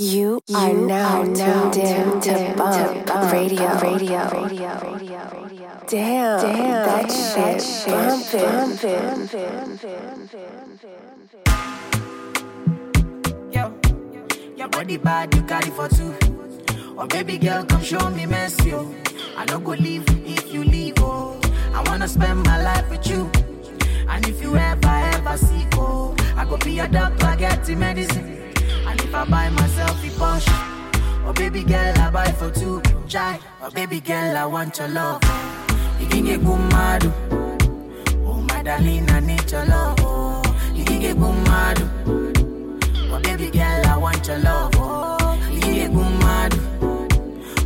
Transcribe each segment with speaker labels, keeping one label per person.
Speaker 1: You, you are now tuned in to Bump, bump Radio. Radio. Radio. Damn, damn, that, that shit bumpin'.
Speaker 2: Yo, your body bad, you carry for two. Oh, baby girl, come show me mercy. Oh. I don't go leave if you leave. Oh, I wanna spend my life with you. And if you ever, ever sick, oh, I go be your doctor, get the medicine. If I buy myself a Porsche, oh baby girl, I buy for two. Chai, oh baby girl, I want your love. Good mad. Oh my darling, I need your love. Oh, good mad. Oh baby girl, I want your love. Oh, good mad.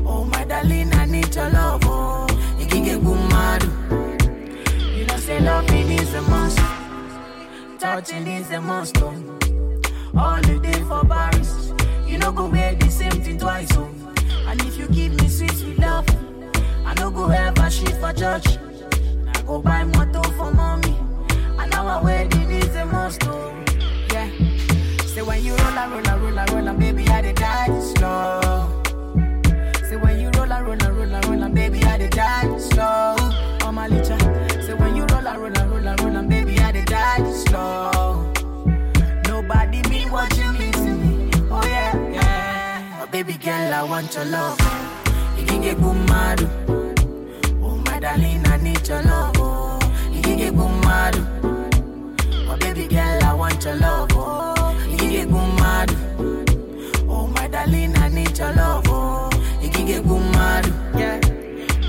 Speaker 2: Oh my darling, I need your love. Oh, good mad. You know say loving is a must, touching is a must. Oh. All the day for Paris, you know go wear the same thing twice. Oh. And if you give me sweet love, I no go ever shit for church. I go buy motor for mommy, and our wedding is a must. Oh. Yeah. Say when you roll and roll and roll and roll and baby I dey girl I want your love. Good mad. Oh my darling I need your love. Oh, good mad. Oh baby girl I want your love. Oh, good mad. Oh my darling I need your love. Oh, good mad. Yeah.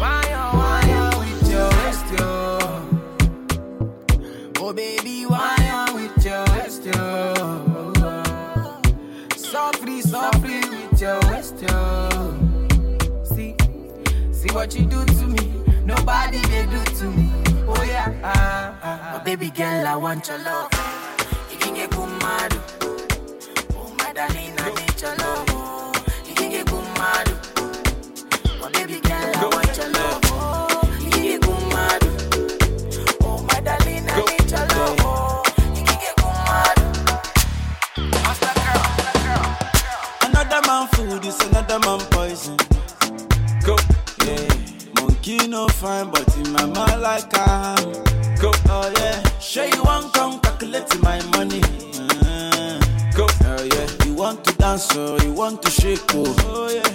Speaker 2: Why oh why oh with your waist yo? Oh baby what you do to me. Nobody they do to me. Oh yeah. Ah, ah, oh baby girl I want your love. You can get mad. Oh my darling I need your love.
Speaker 3: Fine, but in my mind like I am. Go. Oh yeah. Sure you want come calculate my money. Uh, go. Oh yeah. You want to dance or you want to shake oh. Oh yeah.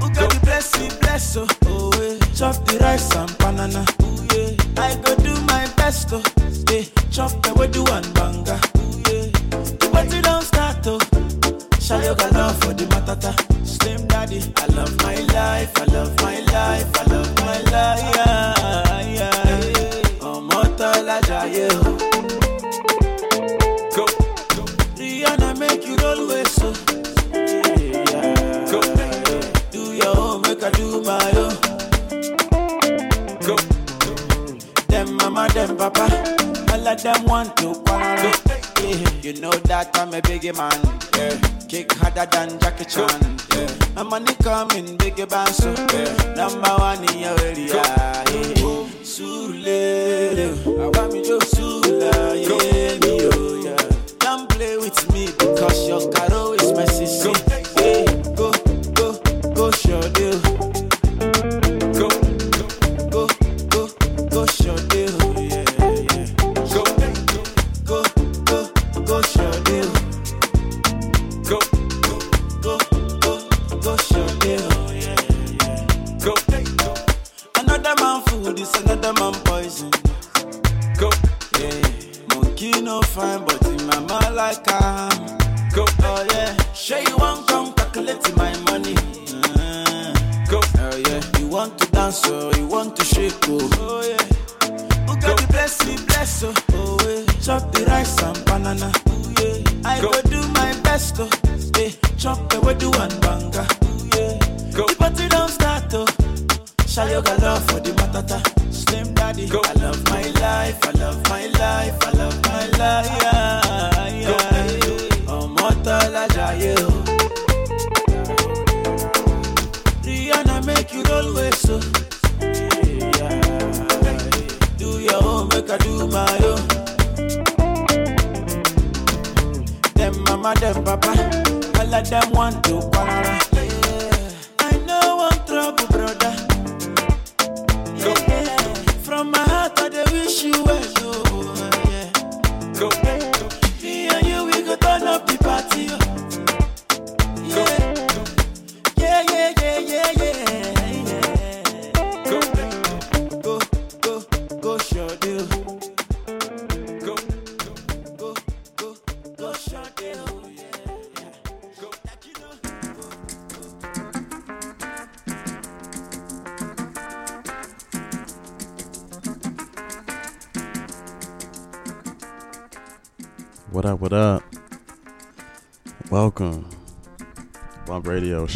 Speaker 3: Who got the blessing, bless oh. Oh yeah. Chop the rice and banana. Oh yeah. I go do my best oh. Yeah. Chop the way do one banga. Oh yeah. The party don't start oh. Shayo got love for the matata. Slim daddy, I love my life, I love my life, I love my life. Yeah, yeah. Ọmọ tọ́lá jayé o. Rihanna make you roll with so. Do your own, make I do my own. Go. Them mama, them papa, all of them want to quarrel. Yeah. You know that I'm a biggie man. Yeah. Kick harder than Jackie Chan. Yeah. My money coming, biggie band so. Yeah. Number one in your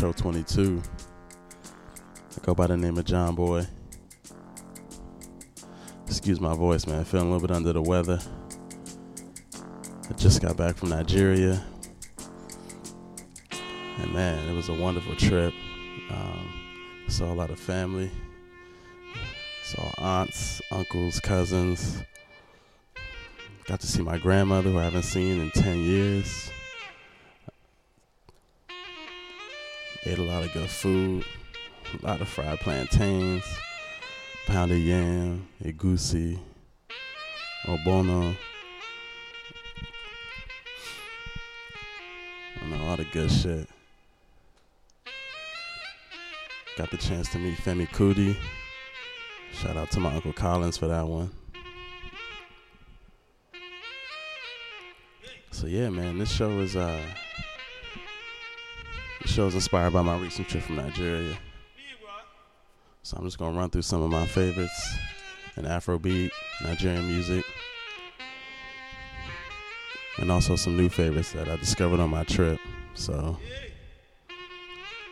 Speaker 3: Show
Speaker 4: 22. I go by the name of John Boy. Excuse my voice, man. Feeling a little bit under the weather. I just got back from Nigeria. And man, it was a wonderful trip. Um, saw a lot of family. Saw aunts, uncles, cousins. Got to see my grandmother, who I haven't seen in 10 years. Ate a lot of good food, a lot of fried plantains, pounded yam, egusi, ogbono. I know, all the good shit. Got the chance to meet Femi Kuti. Shout out to my Uncle Collins for that one. So yeah, man, this show is uh show is inspired by my recent trip from Nigeria. So I'm just gonna run through some of my favorites in Afrobeat, Nigerian music, and also some new favorites that I discovered on my trip. So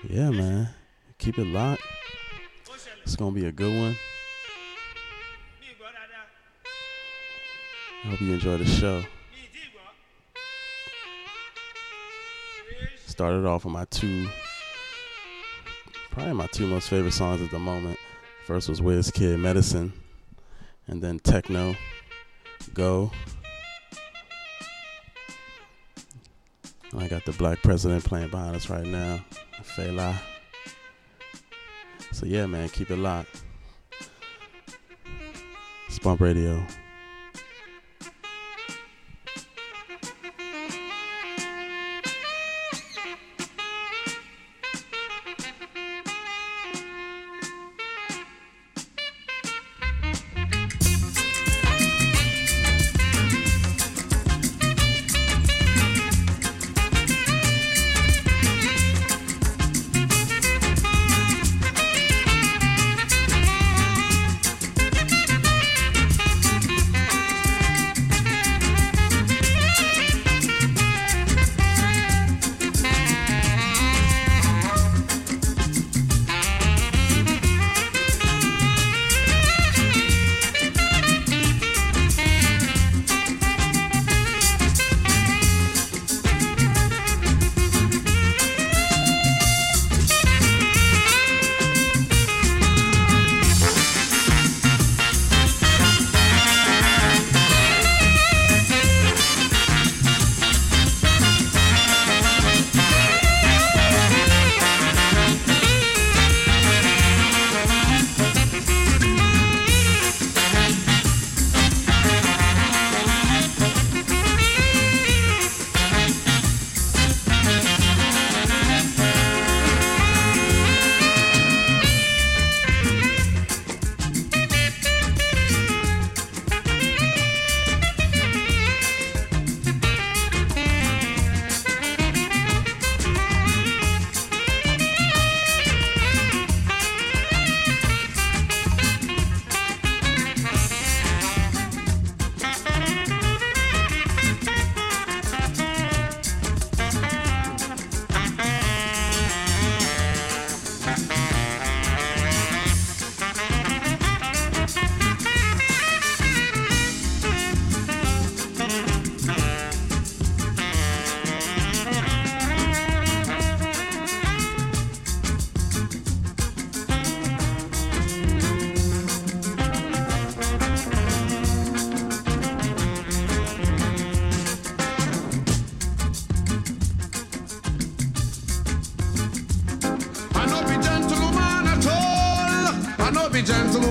Speaker 4: yeah, man, keep it locked. It's gonna be a good one. I hope you enjoy the show. Started off with my two, probably my two most favorite songs at the moment. First was Kid Medicine, and then Tekno, Go. I got the Black President playing behind us right now, Fela. So yeah, man, keep it locked. Spump Radio.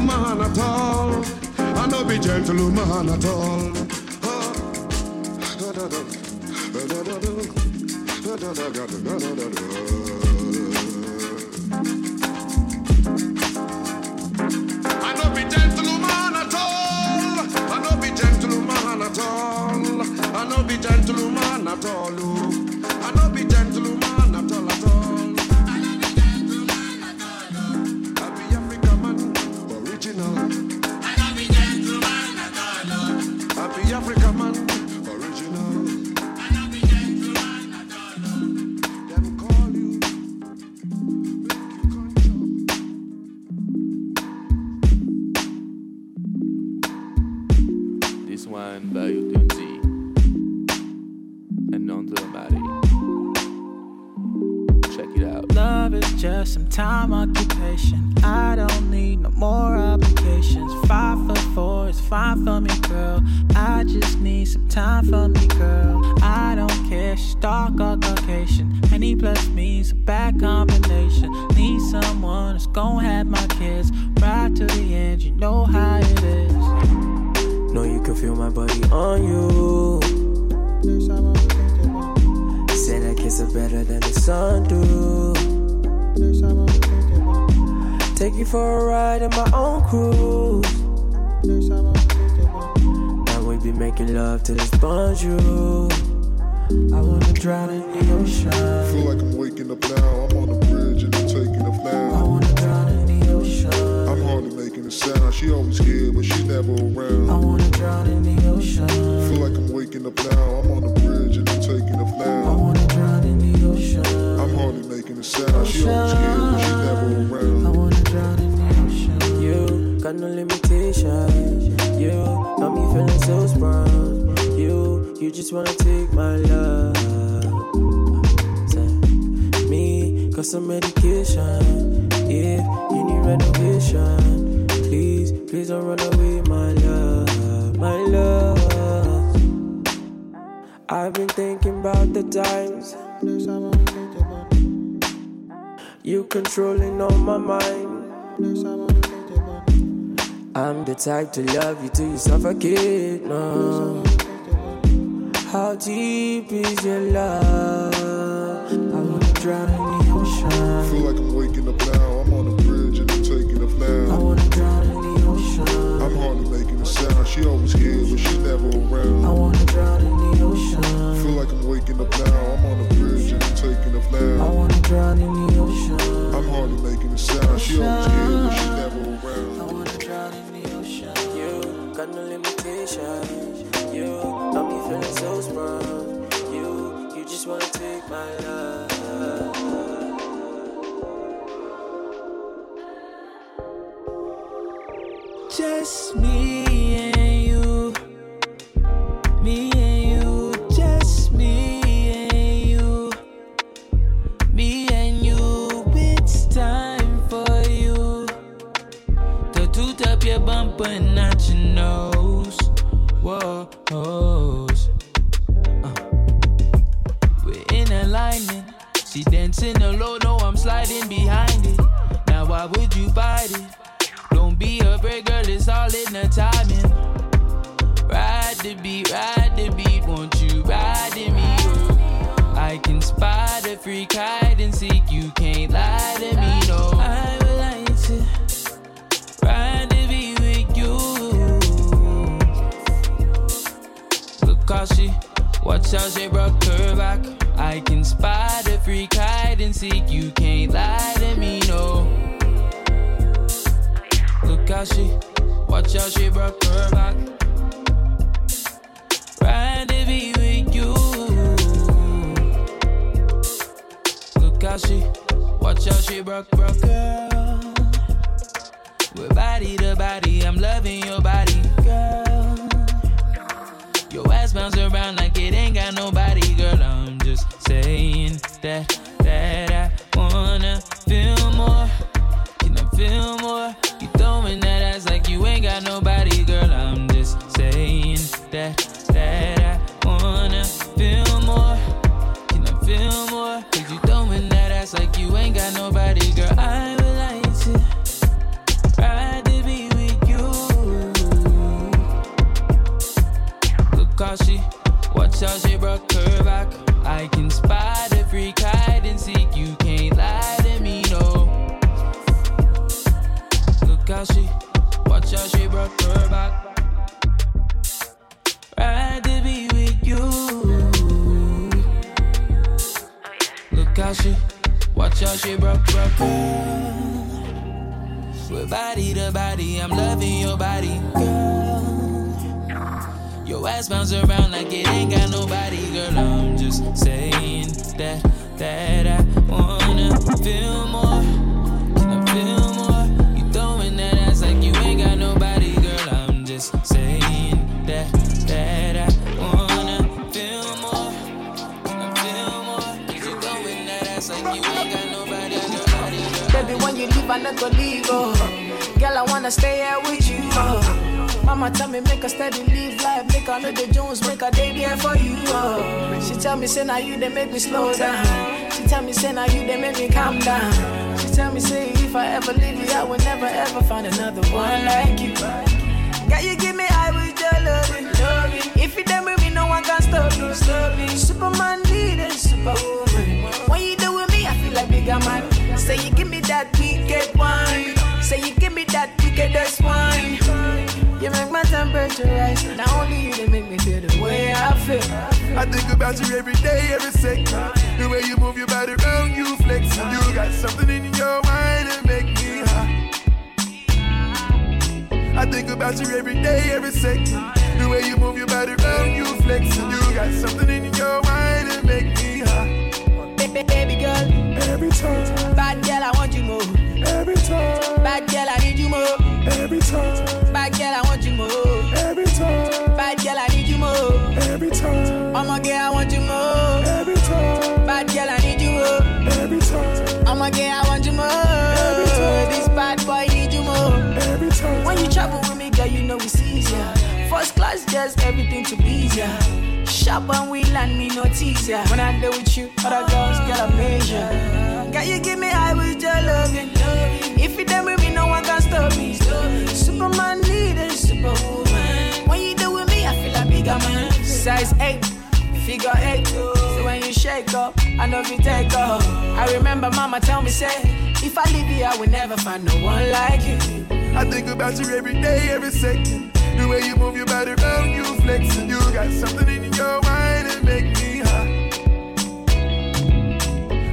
Speaker 5: Gentleman at all. I no be gentleman at all. Ah. I
Speaker 6: bonjour. I wanna drown in the ocean.
Speaker 5: Feel like I'm waking up now. I'm on the bridge and I'm taking off
Speaker 7: I wanna drown in the ocean.
Speaker 5: I'm hardly making a sound. She always here, but she never around.
Speaker 7: I wanna drown in the ocean.
Speaker 5: Feel like I'm waking up now. I'm on the bridge and I'm taking off
Speaker 7: I wanna drown in the ocean.
Speaker 5: I'm hardly making a sound. She always here, but she never around.
Speaker 7: I wanna drown in the ocean.
Speaker 6: You got no limitations. You got me feeling so sprung. You, you just wanna take my love. Say, Me, got some medication. If you need renovation, please, please don't run away, my love, my love. I've been thinking about the times you controlling all my mind. I'm the type to love you till you suffocate. No. How deep is your love? I wanna drown in the ocean.
Speaker 5: Feel like I'm waking up now. I'm on the bridge and I'm taking off
Speaker 7: I wanna drown in the ocean.
Speaker 5: I'm hardly making a sound. She always here, but she never around.
Speaker 7: I wanna drown in the ocean.
Speaker 5: Feel like I'm waking up now. I'm on the bridge and I'm taking off
Speaker 7: I wanna drown in the ocean.
Speaker 5: I'm hardly making a sound. She always here, but she never around.
Speaker 7: I wanna drown in the ocean.
Speaker 6: You got no limitations. You got me feeling so sprung. You, you just wanna take my love.
Speaker 7: Just me and you. Me and you. Just me and you. Me and you. It's time for you to toot up your nose. Whoa. Uh. We're in alignment. She dancing low, no, I'm sliding behind it. Now why would you fight it? Don't be afraid, girl, it's all in the timing. Ride the beat, ride the beat, won't you ride me? oh? I can spot a freak, hide watch how she broke her back. I can spot a freak, hide and seek, you can't lie to me, no. Look how she, watch how she broke her back. Ride to be with you. Look how she, watch how she broke, broke girl. We're body to body, I'm loving your body, girl. Ass bounce around like it ain't got nobody, girl. I'm just saying that, that I wanna feel more. Can I feel more? how she broke her back. I can spy the freak hide and seek. You can't lie to me, no. Look how she, watch how she broke her back. Right to be with you. Look
Speaker 8: how she, watch how she broke, broke her. With body to body, I'm loving your body. Girl. Ass bounce around like it ain't got nobody, girl. I'm just saying that that I wanna feel more. Can I feel more? You throwing that ass like you ain't got nobody, girl. I'm just saying that that I wanna feel more. Can I feel more? 'Cause you throwing that ass like you ain't got nobody, nobody, girl.
Speaker 2: Baby, when you leave, I gonna leave, oh. Girl, I wanna stay here with you, oh. Mama tell me make a steady live life, make a know the Jones, make a day there for you, oh. She tell me say now you they make me slow down. She tell me say now you they make me calm down. She tell me say if I ever leave you, I will never ever find another one like you. Girl, you give me high with your loving. If you done with me, no one can stop you, stop me. Superman leader, superwoman. When you do with me, I feel like bigger man. Say you give me that wicked wine. Say you give me that wickedest wine. You make my temperature rise. Not only you, they make me feel the way I feel.
Speaker 9: I think about you every day, every second. The way you move your body around, you flex. You got something in your mind that make me high. I think about you every day, every second. The way you move your body around, you flex. You got something in your mind that make me high.
Speaker 2: Baby, baby girl,
Speaker 9: Every time,
Speaker 2: bad girl, I want you more.
Speaker 9: every time,
Speaker 2: Bad girl, I need you more.
Speaker 9: every time,
Speaker 2: Bad girl, I want you more.
Speaker 9: every time,
Speaker 2: Bad girl, I need you more.
Speaker 9: every time,
Speaker 2: I'm a girl, I want you more.
Speaker 9: every time,
Speaker 2: Bad girl, I need you more.
Speaker 9: every time,
Speaker 2: I'm a girl, I want you more. Every time. This bad boy need you more.
Speaker 9: every time.
Speaker 2: When you travel with me, girl, you know it's easier. First class, just everything to be easier. Shop and we land me no teaser. When I deal with you, other girls get a measure. Girl, you give me high with your loving. Eight. So when you shake up, I know you take off. I remember mama tell me say, if I leave you, I will never find no one like you.
Speaker 9: I think about you every day, every second. The way you move your body around, you flex, and you got something in your mind that make me high.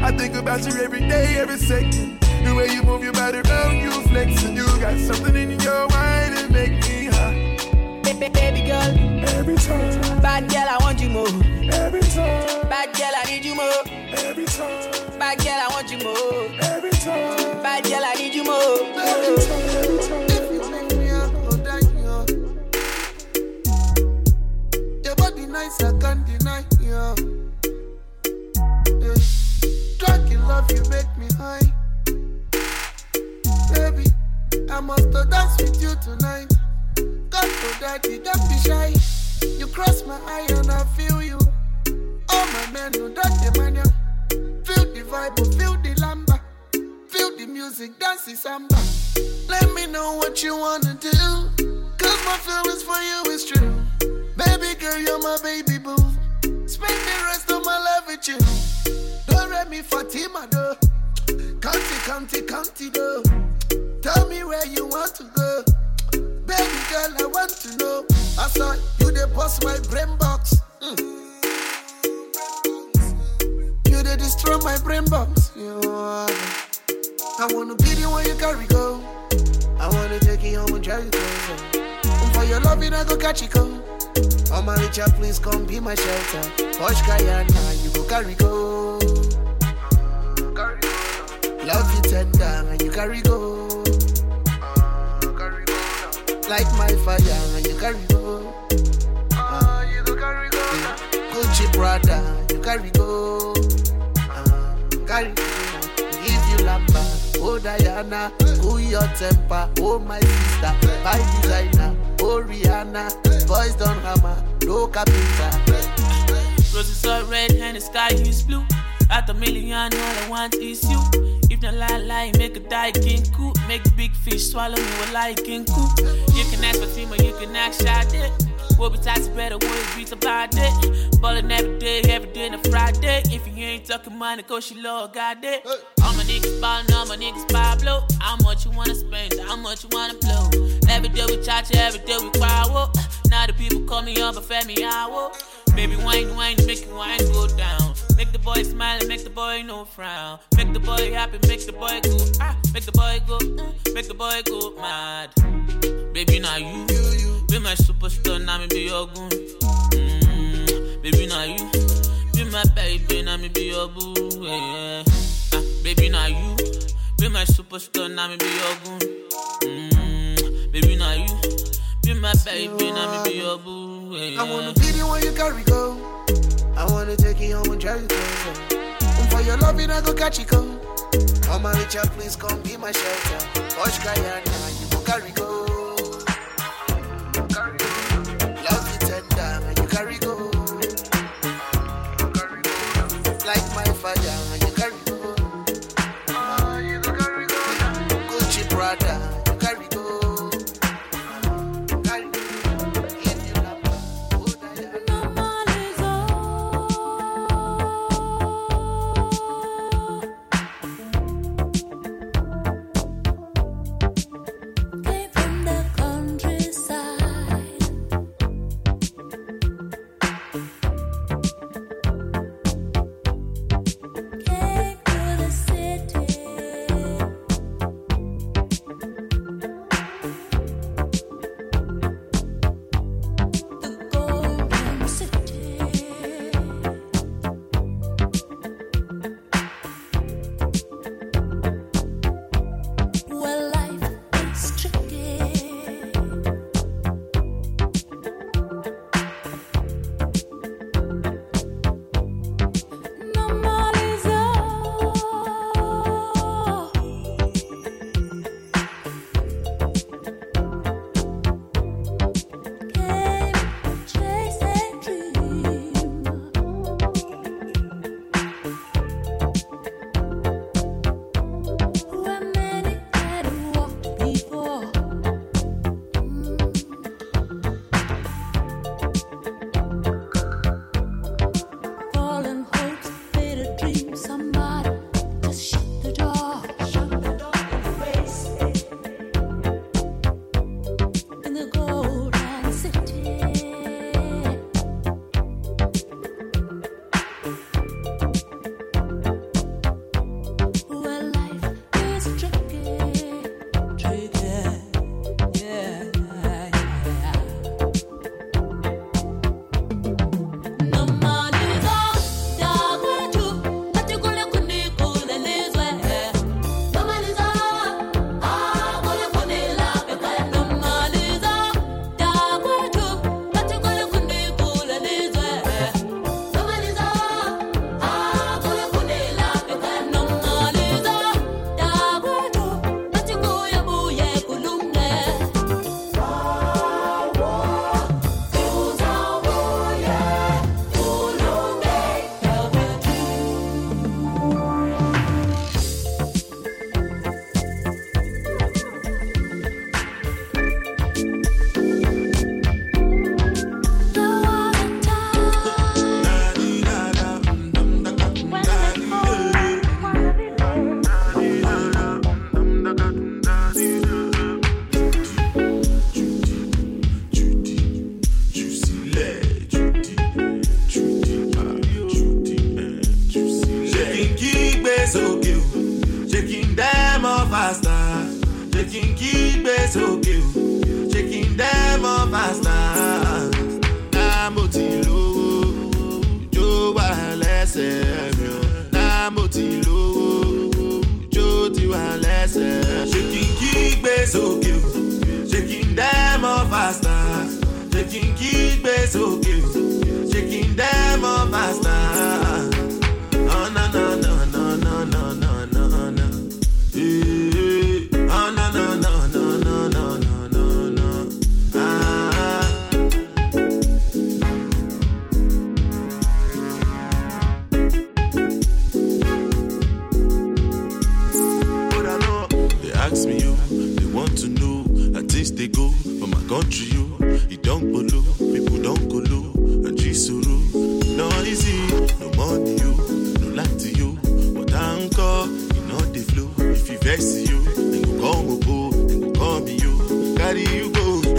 Speaker 9: I think about you every day, every second. The way you move your body around, you flex, and you got something in your mind that make me.
Speaker 2: Baby, baby girl,
Speaker 9: Every time,
Speaker 2: bad girl, I want you more.
Speaker 9: every time,
Speaker 2: Bad girl, I need you more.
Speaker 9: every time,
Speaker 2: Bad girl, I want you more.
Speaker 9: every time,
Speaker 2: Bad girl, I need you more.
Speaker 9: every time, every time.
Speaker 10: If you make me a go die, yo. Your body nice, I can't deny, yo. Yeah. Drunk in love, you make me high. Baby, I must to dance with you tonight. God for daddy, don't be shy. You cross my eye and I feel you. All my men know that the man. Feel the vibe, oh, feel the lamba. Feel the music, dance the samba. Let me know what you wanna do. Cause my feelings for you is true. Baby girl, you're my baby boo. Spend the rest of my life with you. Don't let me Fatima though. County, county, county though. Tell me where you want to go. Baby girl, I want to know. I saw you the boss my brain box. Mm. You they destroy my brain box. I wanna be the one you carry go. I wanna take you home and drive you closer. For your loving, I go catch you go. Oh my Richard, please come be my shelter. Posh Guyana, you go carry go. Love you tender and you carry go. Like my fire and you carry go. Yeah. Gucci Prada, you carry go. Ah, carry go. Give you lamba, oh Diana, cool your temper, oh my sister, my designer, oh Rihanna, boys don't hammer, no carpenter.
Speaker 8: Roses are red and the sky is blue. At a million, all I want is you. If not lie, lie, make a die king cool. Make big fish swallow with like king cool. You can ask team you can ask shot. We'll be tight better when it beats about it. Ballin' every day, every day, a Friday. If you ain't talking money, cause she love God it. All my niggas ballin', all my niggas Pablo. How much you wanna spend, how much you wanna blow. Every day we charge, every day we quarrel. Now the people call me up, but fed me hour. Baby, wine, wine, make it wine go down. Make the boy smile and make the boy no frown. Make the boy happy, make the boy go ah, make the boy go, mm, make the boy go mad. Baby, now you, be my superstar, now me be your goon. Mm, baby, now you, be my baby, now me be your boo. Yeah, yeah. Ah, baby, now you, be my superstar, now me be your goon. Mm, baby, now you, be my baby, now me be your boo. Yeah, yeah.
Speaker 10: I wanna be the one you carry go. I wanna take you home and drive you crazy. And for your loving, I go catch you come. Oh, my Richard, please come be my shelter.
Speaker 11: Oshkayana, you go carry go.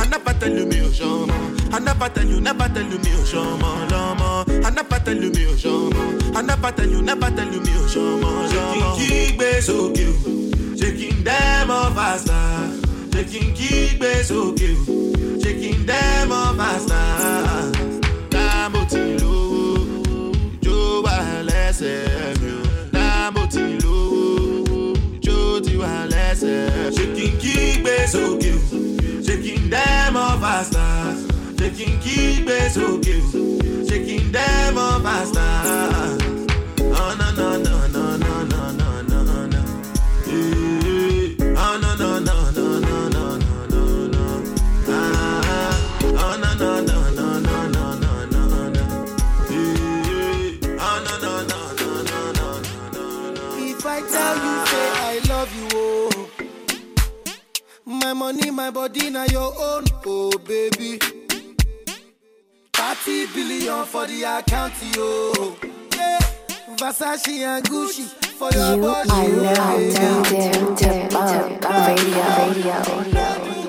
Speaker 11: never tell you me Oshama. I never tell you, never tell you me Oshama, Lama. I
Speaker 3: never tell you me Oshama. I never tell you, never tell you me Oshama, Lama. Shaking kígbe sókè o, shaking them up faster. Shaking kígbe sókè o, shaking them up faster. Dáàbò ti lówó, ìjó wà lẹ́sẹ̀ mi o. Dáàbò ti lówó, ìjó ti wà lẹ́sẹ̀. Shaking kígbe sókè them off
Speaker 12: our stars. Shaking key base. Shaking them off our stars. Money, my body, now your own, oh baby. 30 billion for the account, yo. Yeah. Versace and Gucci for your
Speaker 1: You
Speaker 12: body,
Speaker 1: are
Speaker 12: oh,
Speaker 1: now
Speaker 12: baby.
Speaker 1: tuned in to Bump Radio. Radio.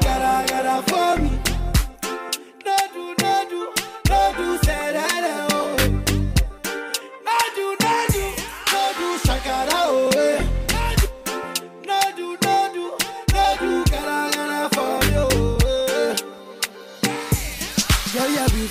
Speaker 12: Gotta, gotta for me.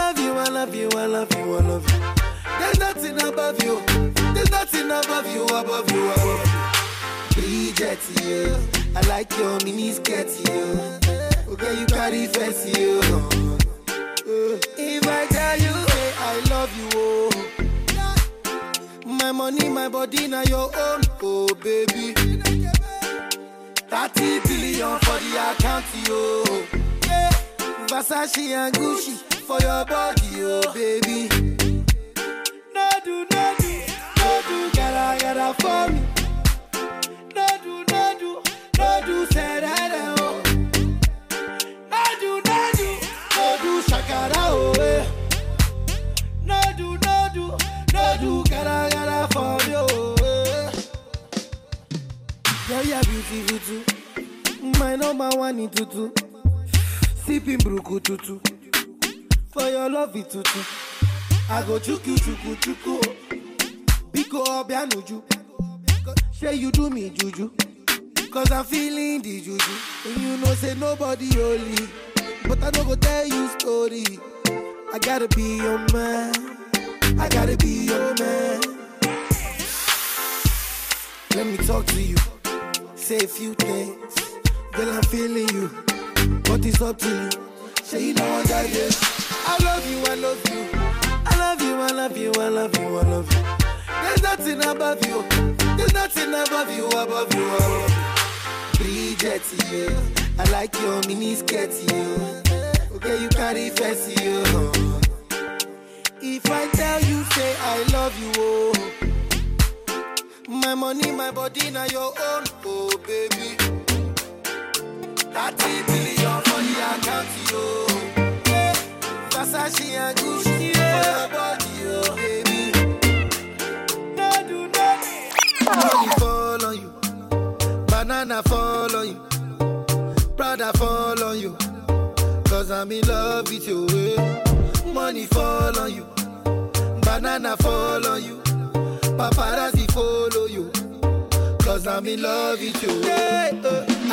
Speaker 12: I love you, I love you, I love you, I love you. There's nothing above you. There's nothing above you, above you, above you. Bridget, you. I like your mini skirt, you. Okay, you carry fancy, you. If I tell you, say I love you, oh. My money, my body, now your own, oh baby. 30 billion for the account, yo. Versace and Gucci for your body, oh baby. No do, no do, no do, gotta, gotta for me. No do, no do, no do, say that, oh. No do, no do, no do, shakara, oh, eh. No do, no do, no do, gotta, gotta for me, oh, eh. Girl, you're beautiful. My number one in tutu. Sipping bruku tutu. For your love it tutu. I go chuku chuku chuku. Biko obianuju. Say you do me juju. Cause I'm feeling the juju. And you know say nobody holy. But I no go tell you story. I gotta be your man. I gotta be your man. Let me talk to you. Say a few things. Girl, I'm feeling you. But it's up to you. Say you don't want that. I love you, I love you. I love you, I love you, I love you, I love you. There's nothing above you. There's nothing above you, above you, above you. Bridget, yeah. I like your mini skirt, yeah. Okay, you carry fancy, yeah. If I tell you, say I love you, oh. My money, my body, now your own, oh baby. 30 billion for the account, yo. Yeah. Versace and Gucci for your body, oh baby. No do, no. Money fall on you, banana fall on you, fall on I'm in love with you. Money fall on you, banana fall on you, paparazzi follow you. Cause I'm in love with you. Yeah, uh,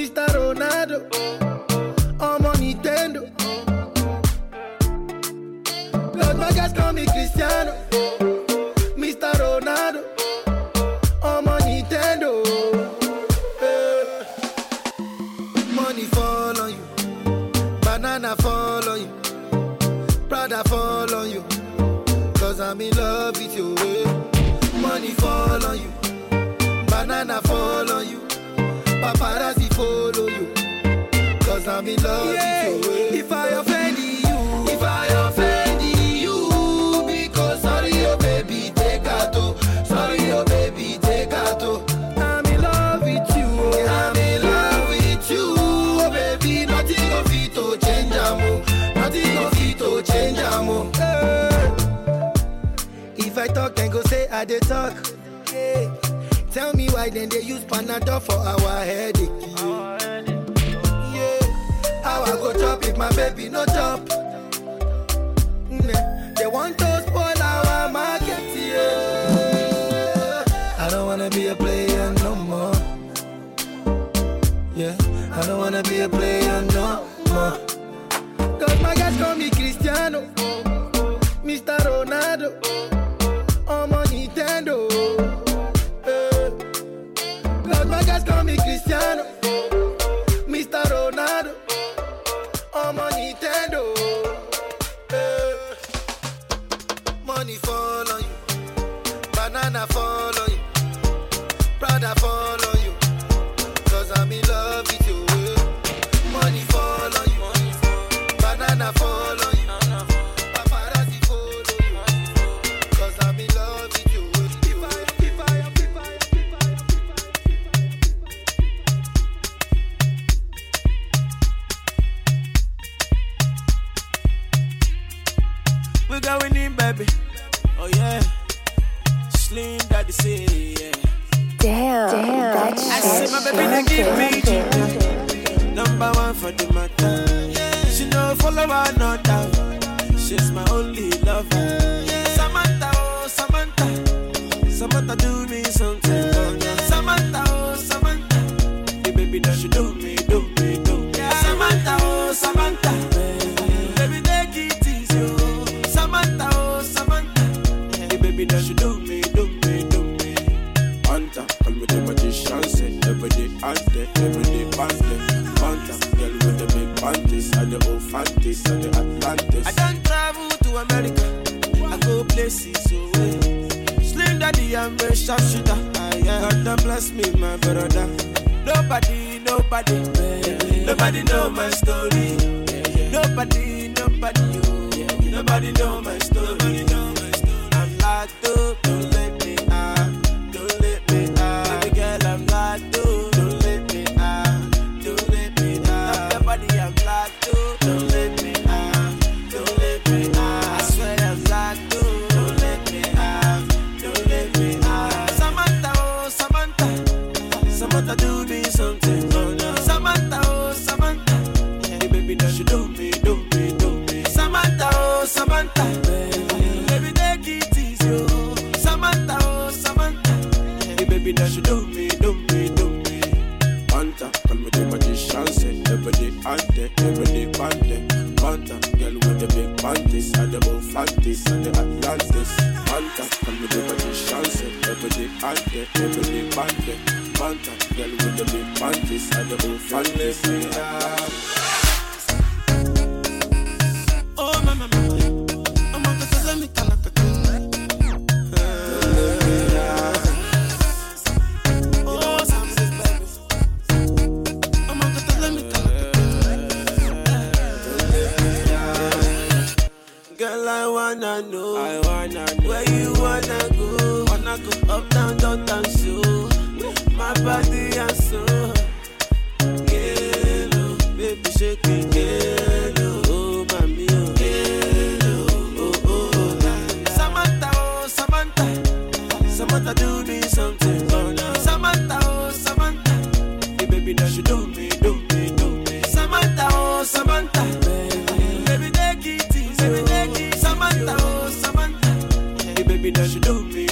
Speaker 12: Mr. Ronaldo. I'm on Nintendo. Plus my guys call me Cristiano. Mr. Ronaldo. I'm Nintendo. Eh. Money fall on you. Banana fall on you. Prada fall on you. I'm in love with you. Eh. Money fall on you. Banana fall on you. Paparazzi I'm in love yeah. with you. Way. If I offend you, if I offend you, because sorry, oh baby, take out. Sorry, oh baby, take out. I'm in love with you. I'm in love with you, oh baby. Nothing of it to change, amo. Nothing of it to change, amo. Hey. If I talk, then go say I dey talk. Hey. Tell me why then they use Panadol for our headache. Our headache. How I go chop if my baby no chop? Mm, they want to spoil our market, yeah. I don't wanna be a player no more. Yeah, I don't wanna be a player.
Speaker 3: Everything give me Number one for the matter. She no follower, no doubt. She's my only lover. places away. Slim daddy, I'm a sharp shooter. God don't bless me, my brother. Nobody, nobody, yeah, nobody know my story. Yeah, nobody, nobody, oh, yeah, nobody know my story. Nobody know my story. I'm locked up. Heavenly bandit, panther, girl with the big panties, and the both fanties, and the Atlantis, panther, and the liberty chance, heavenly bandit, heavenly bandit, panther, girl with the big panties, and the both fanties, yeah. me that you do me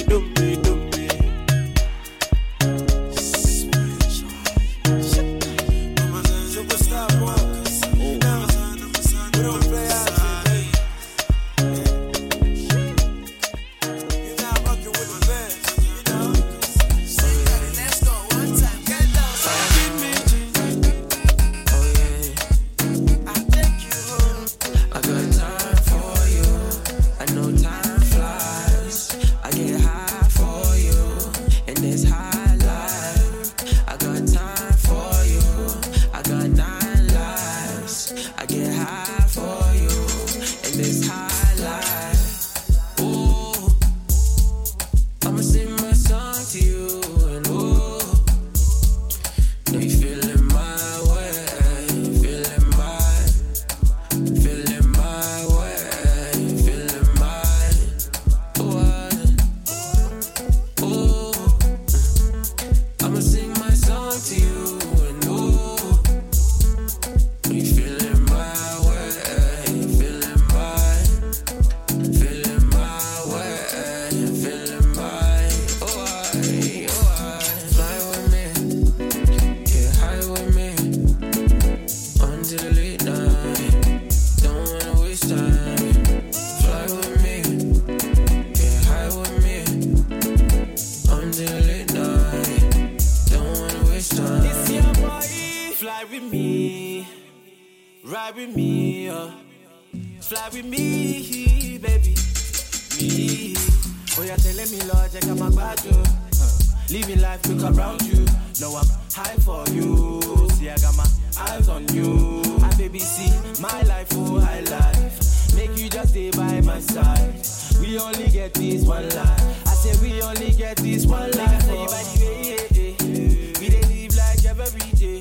Speaker 3: on. And baby, see my life, oh, high life. Make you just stay by my side. We only get this one life. I say we only get this one life. Oh. By the way, yeah, yeah. We live like every day.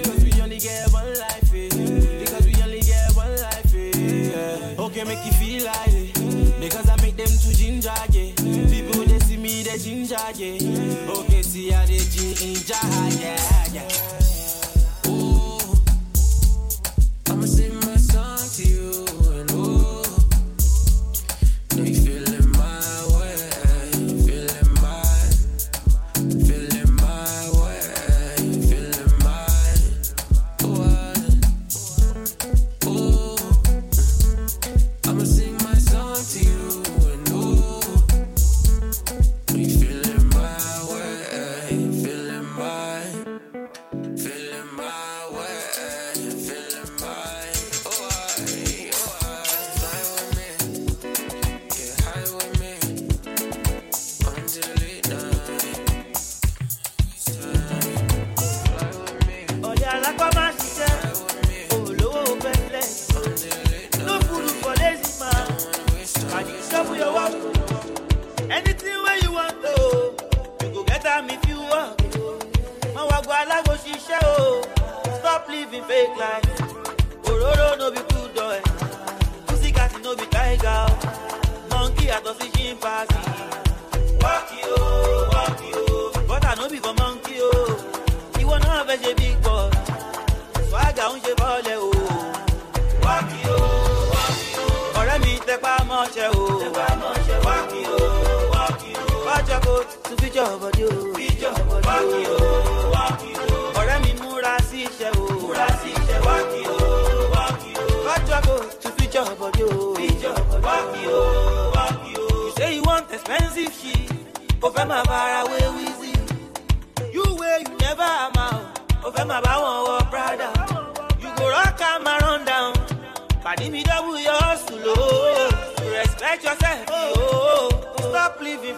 Speaker 3: Because we only get one life. Because we only get one life. Okay, make you feel like it. Because I make them to ginger, yeah. People they see me, they ginger, yeah. Okay, see how they ginger, yeah.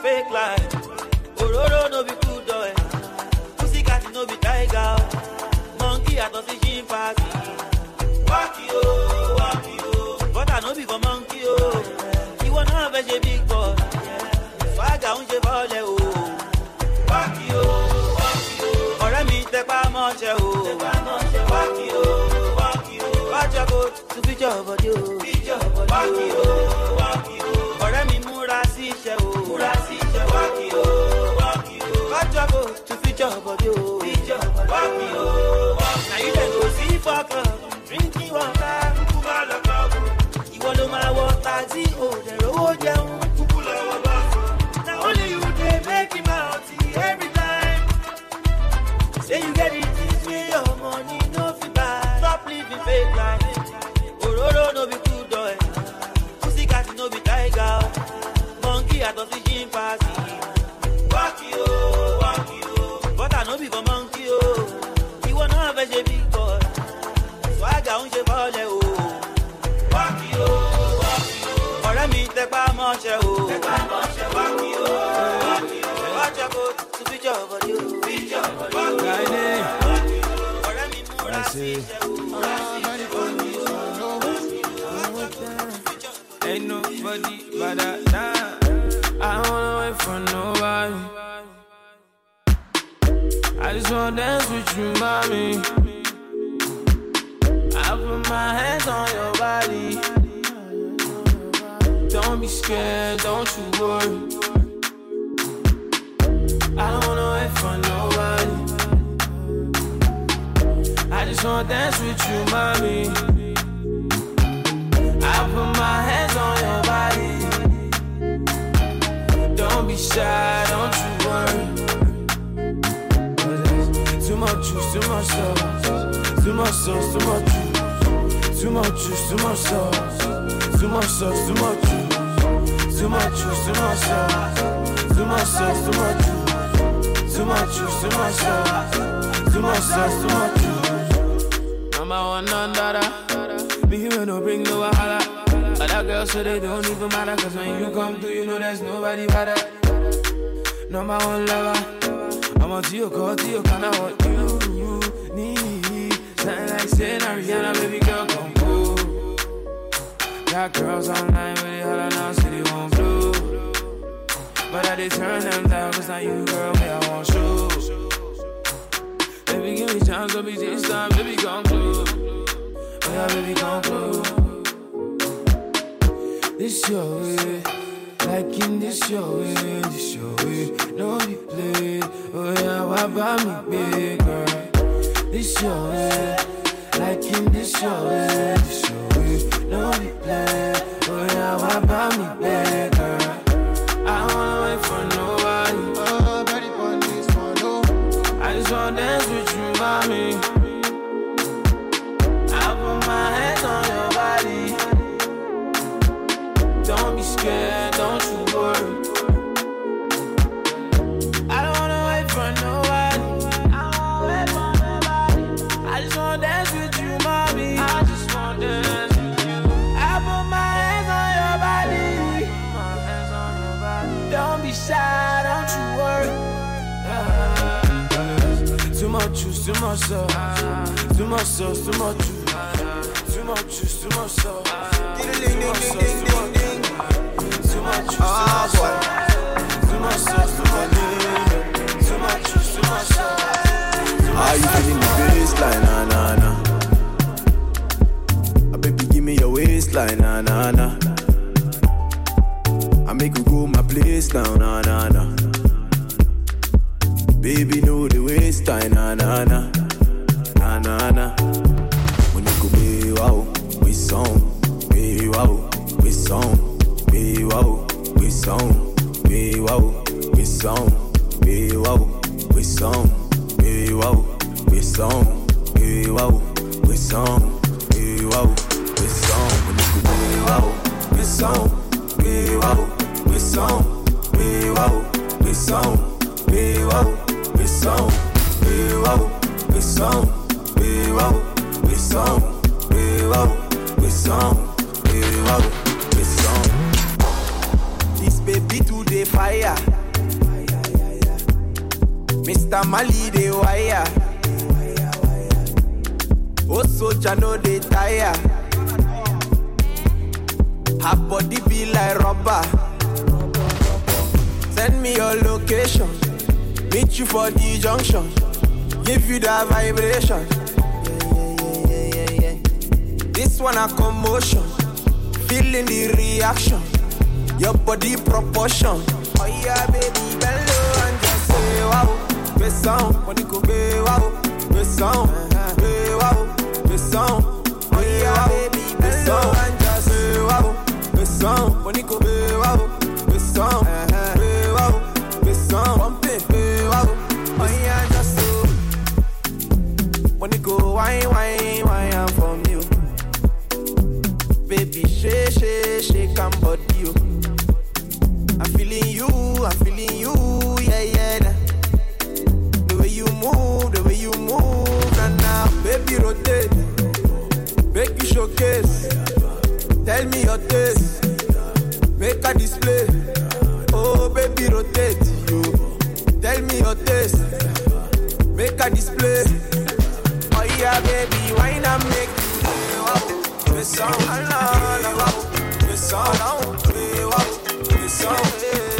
Speaker 13: Fake life tún fíjọ́ bọ́dí o wákì o wákì o na you dem go see for club water lọ club ìwọ ló máa wọ taxi o dẹ̀ lówó jẹun you every time. Say you get it this way, your money no fit buy. Stop living fake life.
Speaker 7: I just wanna dance with you, mommy. I put my hands on your body. Don't be scared, don't you worry. I don't wanna wait for nobody. I just wanna dance with you, mommy. I put my hands on your body. Don't be shy, don't you juice, too much sauce. Too much sauce, too much juice. Too much juice, too much sauce. Too much sauce, too much juice. Too much juice, too much sauce. Too much sauce, too much juice. Too much juice, too much sauce. Too much sauce, too much juice. oh, none dada. Me you no bring no wahala. Other girls so they don't even matter. Cause when you come through, you know there's nobody better. My own lover. I'm on to your call, to your kinda what you need. Something like saying Rihanna, baby girl, come through. Got girls online with it, holla now, city won't blue. But I did turn them down, cause now you, girl, me, I want you. Baby, give me time, don't be this time, baby, come through. Oh, yeah, baby, come through. This your way, like in this your way, eh, this your way. Eh. No be played, oh yeah, why buy me big girl? This your way, eh. like in this your way, this your way. No be played, oh yeah, why buy me big sauce. Too much sauce, too much juice. Too much juice, too much sauce. Too much sauce, too much Too much juice, too much sauce. Too much sauce, too much Too much juice, too much sauce.
Speaker 14: How you feeling the baseline, na na na? Ah, baby, give me your waistline, na na na. I make you go my place now, na na na. Baby, know the waste time, na na na, na na na. When you go be wow, we song, Feeling the reaction. Your body proportion. Oh yeah, baby, bend low and just say wow. Be sound, body go be wow. Be sound, be wow. Be sound. Oh yeah, baby, bend low and just say wow. Be sound, body go be wow. Be sound, uh-huh. be wow. Be sound, pump it, be wow. Oh yeah, just so. When you go wine, wine shake, and body, you. I'm feeling you, I'm feeling you, yeah, yeah. nah. The way you move, the way you move, now, now, baby, rotate, make you showcase. Tell me your taste, make a display. Oh, baby, rotate, you. Tell me your taste, make a display. Oh yeah, baby, why not make you wow? Me sound la la wow, me sound wow, me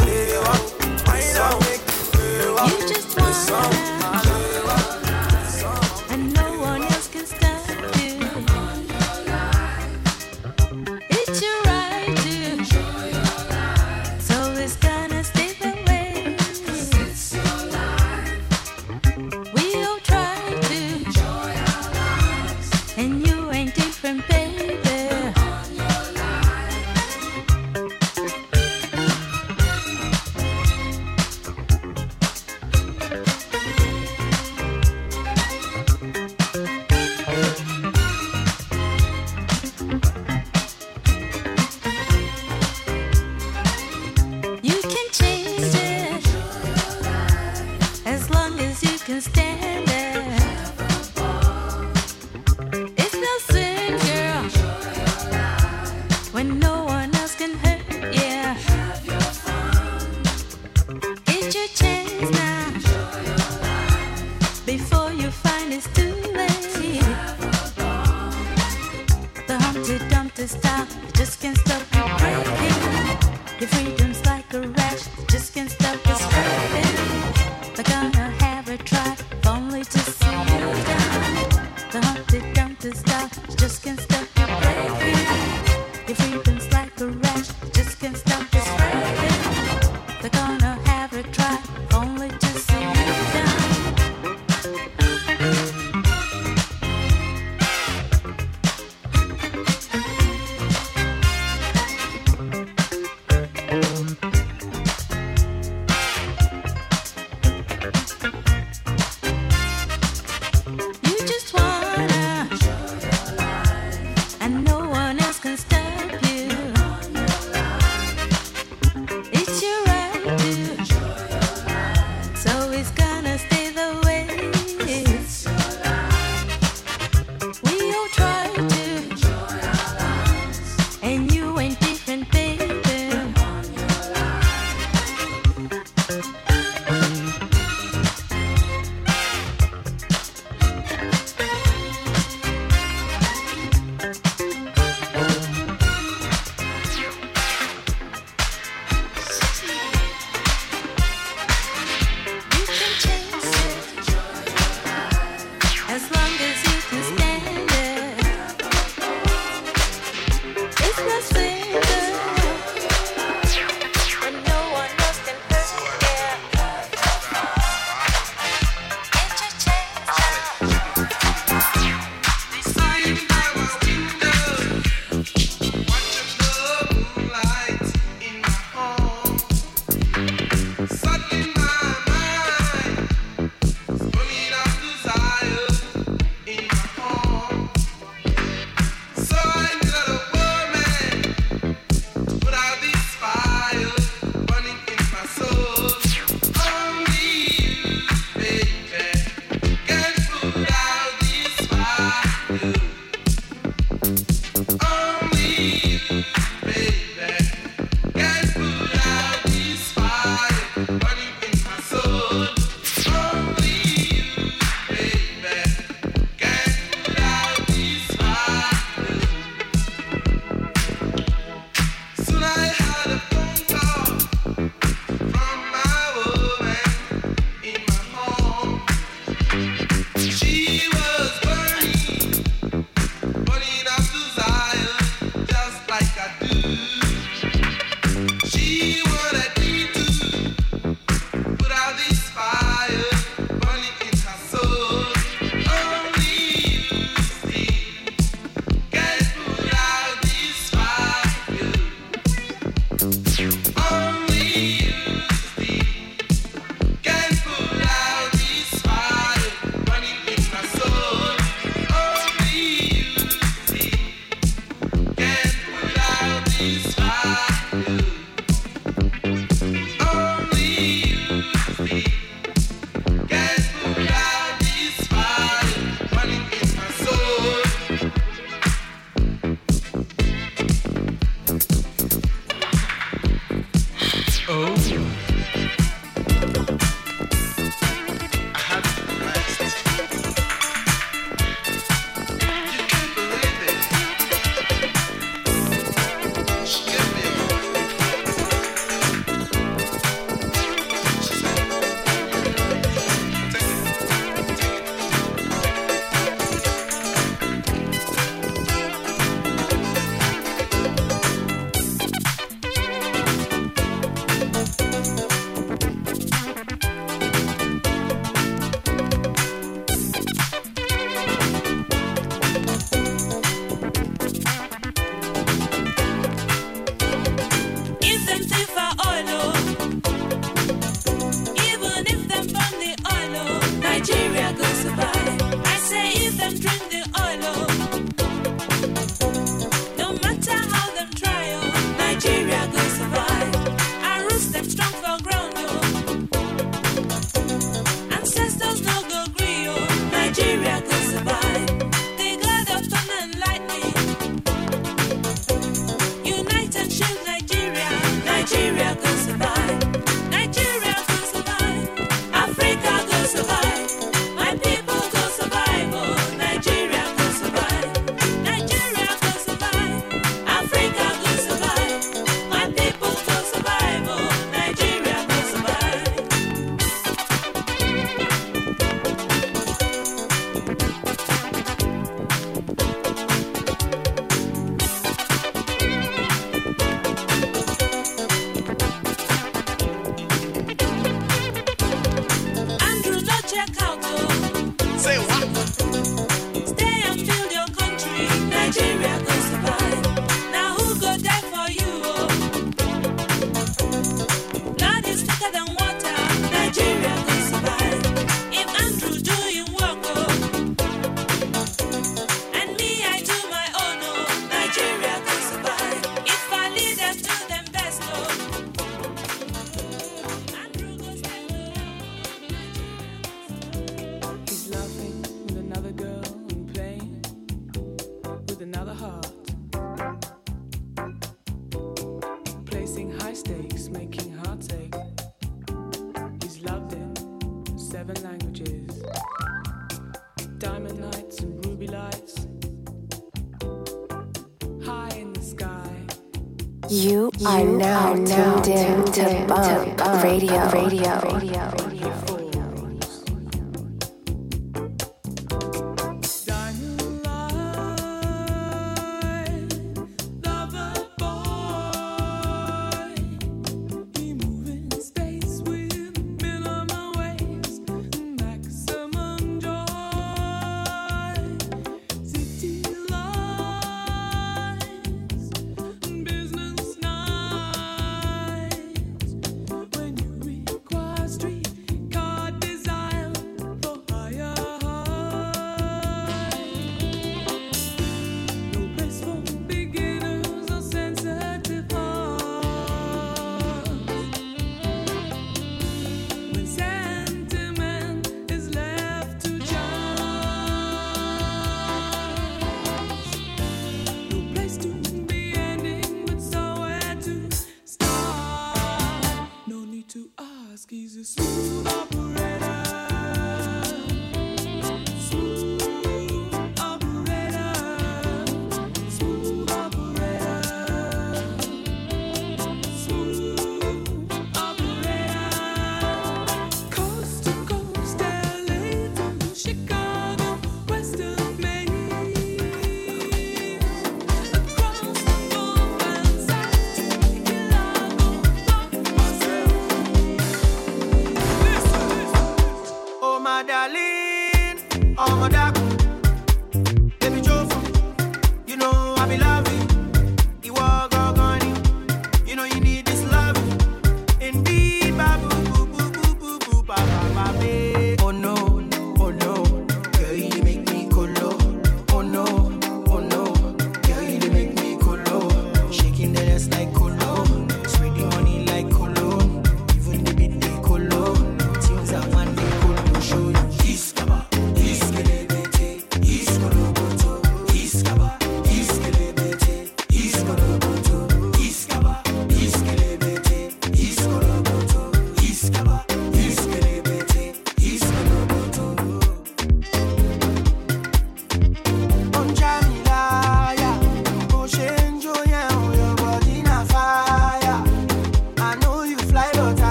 Speaker 15: to
Speaker 1: Bump Radio. Radio. Radio.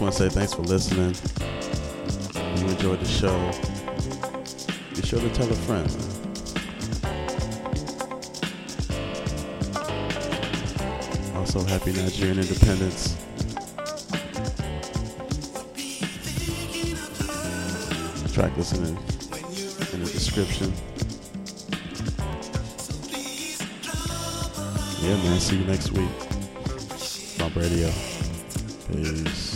Speaker 4: Want to say thanks for listening. You enjoyed the show, be sure to tell a friend. Also, happy Nigerian independence. Track listening in the description. Yeah, man. See you next week. Bump Radio. Peace.